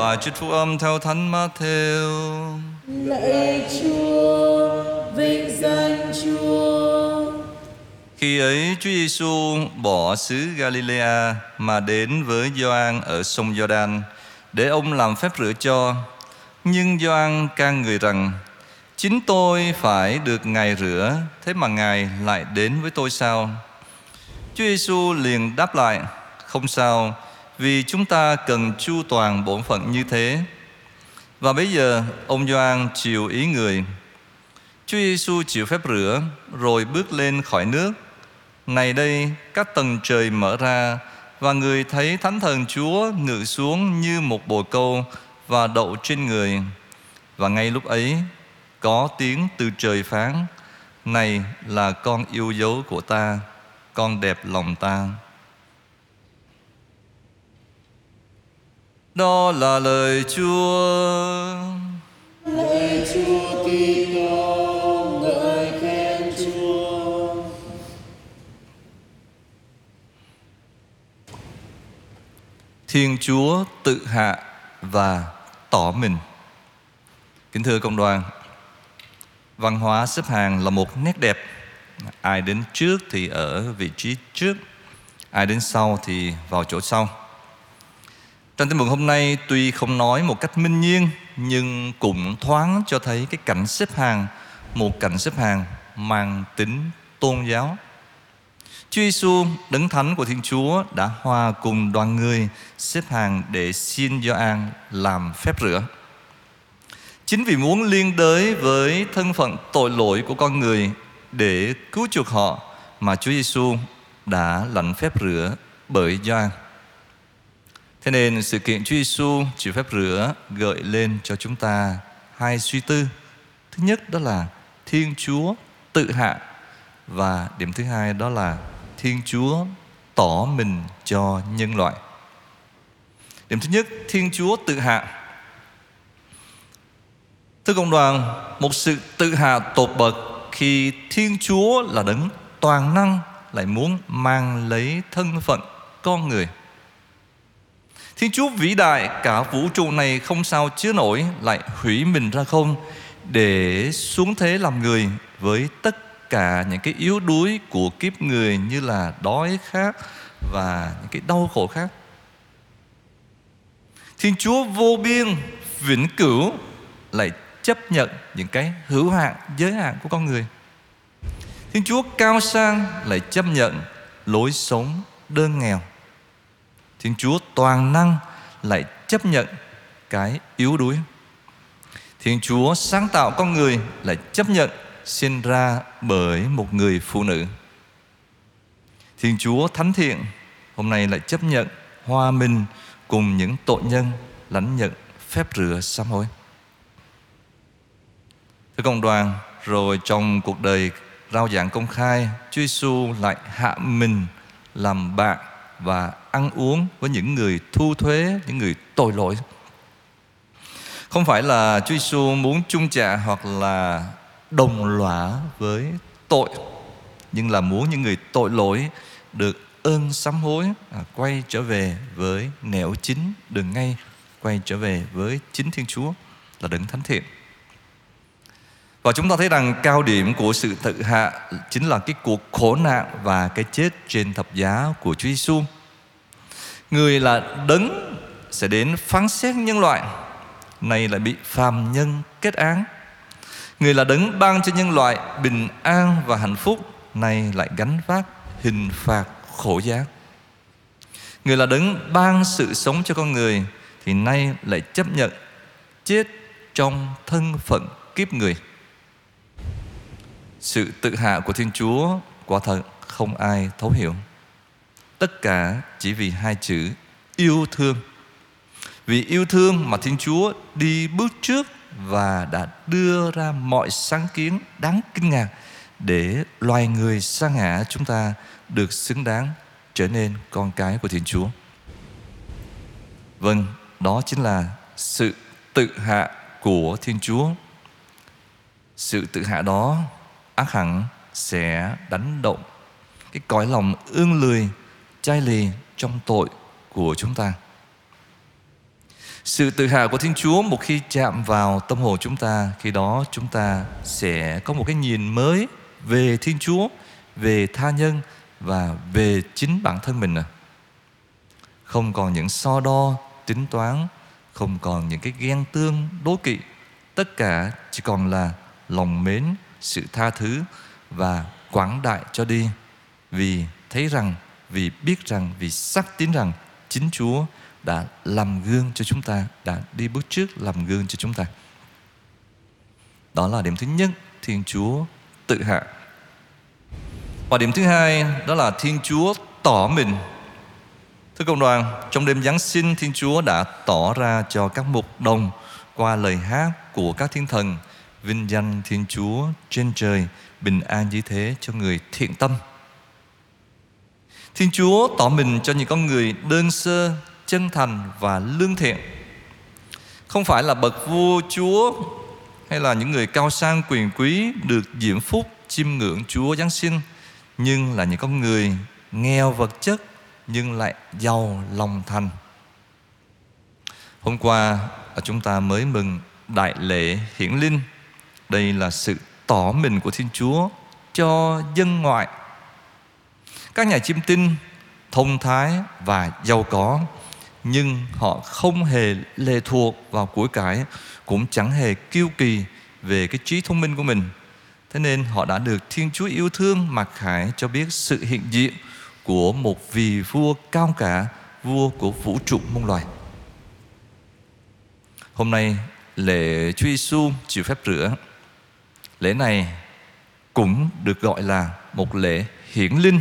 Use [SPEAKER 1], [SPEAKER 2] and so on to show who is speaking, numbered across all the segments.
[SPEAKER 1] Và trích phúc âm theo Thánh Matthew.
[SPEAKER 2] Lạy Chúa, vinh danh Chúa.
[SPEAKER 1] Khi ấy Chúa Giêsu bỏ xứ Galilea mà đến với Gioan ở sông Giođan để ông làm phép rửa cho. Nhưng Gioan can người rằng: Chính tôi phải được Ngài rửa, thế mà Ngài lại đến với tôi sao? Chúa Giêsu liền đáp lại: Không sao, vì chúng ta cần chu toàn bổn phận như thế. Và bây giờ ông Gioan chiều ý người. Chúa Giêsu chịu phép rửa rồi bước lên khỏi nước. Này đây, các tầng trời mở ra và người thấy Thánh Thần Chúa ngự xuống như một bồ câu và đậu trên người. Và ngay lúc ấy, có tiếng từ trời phán: Này là con yêu dấu của ta, con đẹp lòng ta. Đó là lời Chúa.
[SPEAKER 2] Lạy Chúa Kitô, ngợi khen Chúa.
[SPEAKER 1] Thiên Chúa tự hạ và tỏ mình. Kính thưa cộng đoàn, văn hóa xếp hàng là một nét đẹp. Ai đến trước thì ở vị trí trước, ai đến sau thì vào chỗ sau. Trong tin mừng hôm nay tuy không nói một cách minh nhiên nhưng cũng thoáng cho thấy cái cảnh xếp hàng, một cảnh xếp hàng mang tính tôn giáo. Chúa Giêsu đấng thánh của Thiên Chúa đã hòa cùng đoàn người xếp hàng để xin Gioan làm phép rửa. Chính vì muốn liên đới với thân phận tội lỗi của con người để cứu chuộc họ mà Chúa Giêsu đã lãnh phép rửa bởi Gioan. Thế nên sự kiện Chúa Giêsu chịu phép rửa gợi lên cho chúng ta hai suy tư. Thứ nhất đó là Thiên Chúa tự hạ và điểm thứ hai đó là Thiên Chúa tỏ mình cho nhân loại. Điểm thứ nhất, Thiên Chúa tự hạ. Thưa cộng đoàn, một sự tự hạ tột bậc khi Thiên Chúa là đấng toàn năng lại muốn mang lấy thân phận con người. Thiên Chúa vĩ đại, cả vũ trụ này không sao chứa nổi, lại hủy mình ra không, để xuống thế làm người với tất cả những cái yếu đuối của kiếp người như là đói khát và những cái đau khổ khác. Thiên Chúa vô biên, vĩnh cửu, lại chấp nhận những cái hữu hạn, giới hạn của con người. Thiên Chúa cao sang, lại chấp nhận lối sống đơn nghèo. Thiên Chúa toàn năng lại chấp nhận cái yếu đuối. Thiên Chúa sáng tạo con người lại chấp nhận sinh ra bởi một người phụ nữ. Thiên Chúa thánh thiện hôm nay lại chấp nhận hòa mình cùng những tội nhân lãnh nhận phép rửa sám hối. Thưa cộng đoàn, rồi trong cuộc đời rao giảng công khai, Chúa Giêsu lại hạ mình làm bạn và ăn uống với những người thu thuế, những người tội lỗi. Không phải là Chúa Giêsu muốn chung trả hoặc là đồng lõa với tội, nhưng là muốn những người tội lỗi được ơn sám hối à, quay trở về với nẻo chính đường ngay quay trở về với chính Thiên Chúa là đấng thánh thiện. Và chúng ta thấy rằng cao điểm của sự tự hạ chính là cái cuộc khổ nạn và cái chết trên thập giá của Chúa Giêsu. Người là đấng sẽ đến phán xét nhân loại, này lại bị phàm nhân kết án. Người là đấng ban cho nhân loại bình an và hạnh phúc, này lại gánh vác hình phạt khổ giá. Người là đấng ban sự sống cho con người thì nay lại chấp nhận chết trong thân phận kiếp người. Sự tự hạ của Thiên Chúa quả thật không ai thấu hiểu. Tất cả chỉ vì hai chữ yêu thương. Vì yêu thương mà Thiên Chúa đi bước trước và đã đưa ra mọi sáng kiến đáng kinh ngạc để loài người sa ngã chúng ta được xứng đáng trở nên con cái của Thiên Chúa. Vâng, đó chính là sự tự hạ của Thiên Chúa. Sự tự hạ đó ác hẳn sẽ đánh động cái cõi lòng ương lười chai lì trong tội của chúng ta sự tự hào của Thiên Chúa một khi chạm vào tâm hồn chúng ta, khi đó chúng ta sẽ có một cái nhìn mới về Thiên Chúa, về tha nhân và về chính bản thân mình. Không còn những so đo, tính toán, không còn những cái ghen tương, đố kỵ. Tất cả chỉ còn là lòng mến, sự tha thứ và quảng đại cho đi. Vì thấy rằng, vì biết rằng, vì xác tín rằng chính Chúa đã làm gương cho chúng ta, đã đi bước trước làm gương cho chúng ta. Đó là điểm thứ nhất, Thiên Chúa tự hạ. Và điểm thứ hai đó là Thiên Chúa tỏ mình. Thưa cộng đoàn, trong đêm Giáng sinh Thiên Chúa đã tỏ ra cho các mục đồng qua lời hát của các thiên thần vinh danh Thiên Chúa trên trời bình an như thế cho người thiện tâm. Thiên Chúa tỏ mình cho những con người đơn sơ, chân thành và lương thiện. Không phải là bậc vua chúa hay là những người cao sang quyền quý được diễm phúc chiêm ngưỡng chúa giáng sinh, nhưng là những con người nghèo vật chất nhưng lại giàu lòng thành. Hôm qua à, chúng ta mới mừng đại lễ hiển linh. Đây là sự tỏ mình của thiên chúa cho dân ngoại các nhà chiêm tinh thông thái và giàu có, nhưng họ không hề lệ thuộc vào của cải, cũng chẳng hề kiêu kỳ về cái trí thông minh của mình. Thế nên họ đã được thiên chúa yêu thương mặc khải cho biết sự hiện diện của một vị vua cao cả, vua của vũ trụ muôn loài. Hôm nay, lễ chúa giêsu chịu phép rửa. Lễ này cũng được gọi là một lễ hiển linh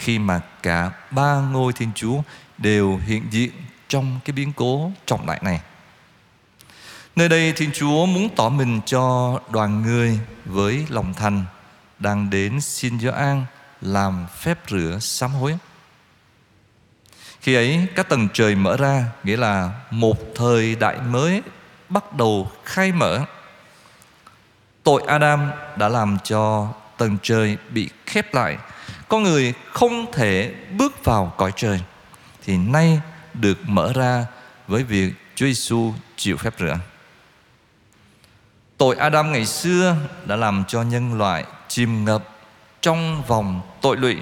[SPEAKER 1] khi mà cả ba ngôi thiên chúa đều hiện diện trong cái biến cố trọng đại này. Nơi đây Thiên Chúa muốn tỏ mình cho đoàn người với lòng thành đang đến xin Gioan làm phép rửa sám hối. Khi ấy, các tầng trời mở ra, nghĩa là một thời đại mới bắt đầu khai mở. Tội Adam đã làm cho tầng trời bị khép lại. Con người không thể bước vào cõi trời thì nay được mở ra với việc Chúa Giêsu chịu phép rửa. Tội Adam ngày xưa đã làm cho nhân loại chìm ngập trong vòng tội lụy,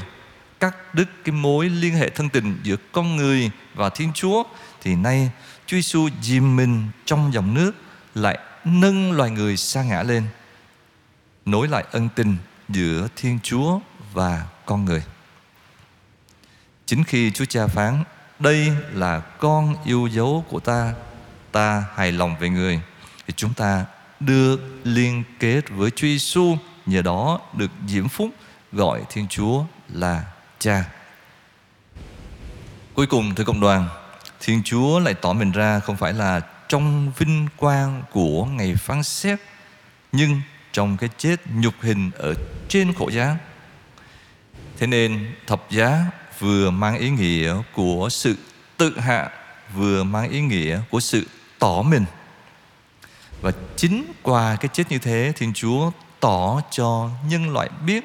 [SPEAKER 1] cắt đứt cái mối liên hệ thân tình giữa con người và Thiên Chúa thì nay Chúa Giêsu dìm mình trong dòng nước lại nâng loài người sa ngã lên nối lại ân tình giữa Thiên Chúa và con người. Chính khi Chúa Cha phán đây là con yêu dấu của ta ta hài lòng về người thì chúng ta được liên kết với Chúa Giêsu nhờ đó được diễm phúc gọi Thiên Chúa là Cha. Cuối cùng thưa cộng đoàn, Thiên Chúa lại tỏ mình ra không phải là trong vinh quang của ngày phán xét nhưng trong cái chết nhục hình ở trên khổ giá. Thế nên thập giá vừa mang ý nghĩa của sự tự hạ, vừa mang ý nghĩa của sự tỏ mình. Và chính qua cái chết như thế, thiên chúa tỏ cho nhân loại biết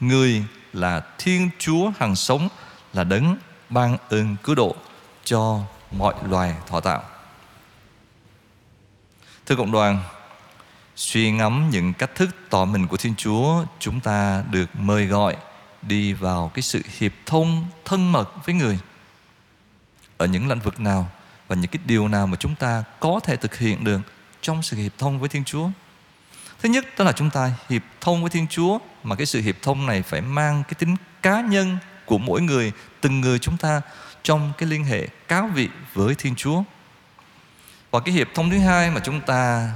[SPEAKER 1] người là thiên chúa hằng sống, là đấng ban ơn cứu độ cho mọi loài thọ tạo. Thưa cộng đoàn, suy ngẫm những cách thức tỏ mình của thiên chúa, chúng ta được mời gọi đi vào cái sự hiệp thông thân mật với người ở những lĩnh vực nào và những cái điều nào mà chúng ta có thể thực hiện được trong sự hiệp thông với Thiên Chúa. Thứ nhất đó là chúng ta hiệp thông với Thiên Chúa mà cái sự hiệp thông này phải mang cái tính cá nhân của mỗi người, từng người chúng ta trong cái liên hệ cáo vị với Thiên Chúa. Và cái hiệp thông thứ hai mà chúng ta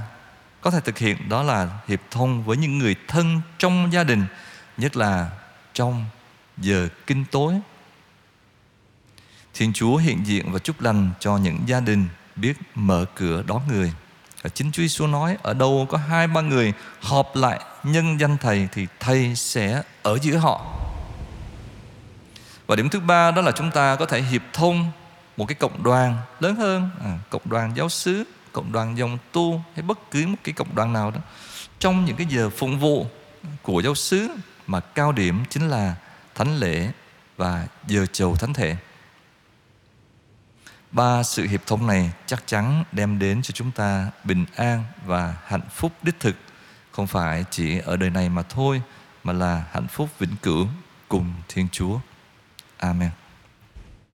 [SPEAKER 1] có thể thực hiện đó là hiệp thông với những người thân trong gia đình, nhất là trong giờ kinh tối Thiên Chúa hiện diện và chúc lành cho những gia đình biết mở cửa đón người. Và chính Chúa Giêsu nói ở đâu có hai ba người họp lại nhân danh Thầy thì Thầy sẽ ở giữa họ. Và điểm thứ ba đó là chúng ta có thể hiệp thông một cái cộng đoàn lớn hơn, à, cộng đoàn giáo xứ, cộng đoàn dòng tu hay bất cứ một cái cộng đoàn nào đó trong những cái giờ phụng vụ của giáo xứ mà cao điểm chính là thánh lễ và giờ chầu thánh thể. Ba sự hiệp thông này chắc chắn đem đến cho chúng ta bình an và hạnh phúc đích thực, không phải chỉ ở đời này mà thôi, mà là hạnh phúc vĩnh cửu cùng Thiên Chúa. Amen.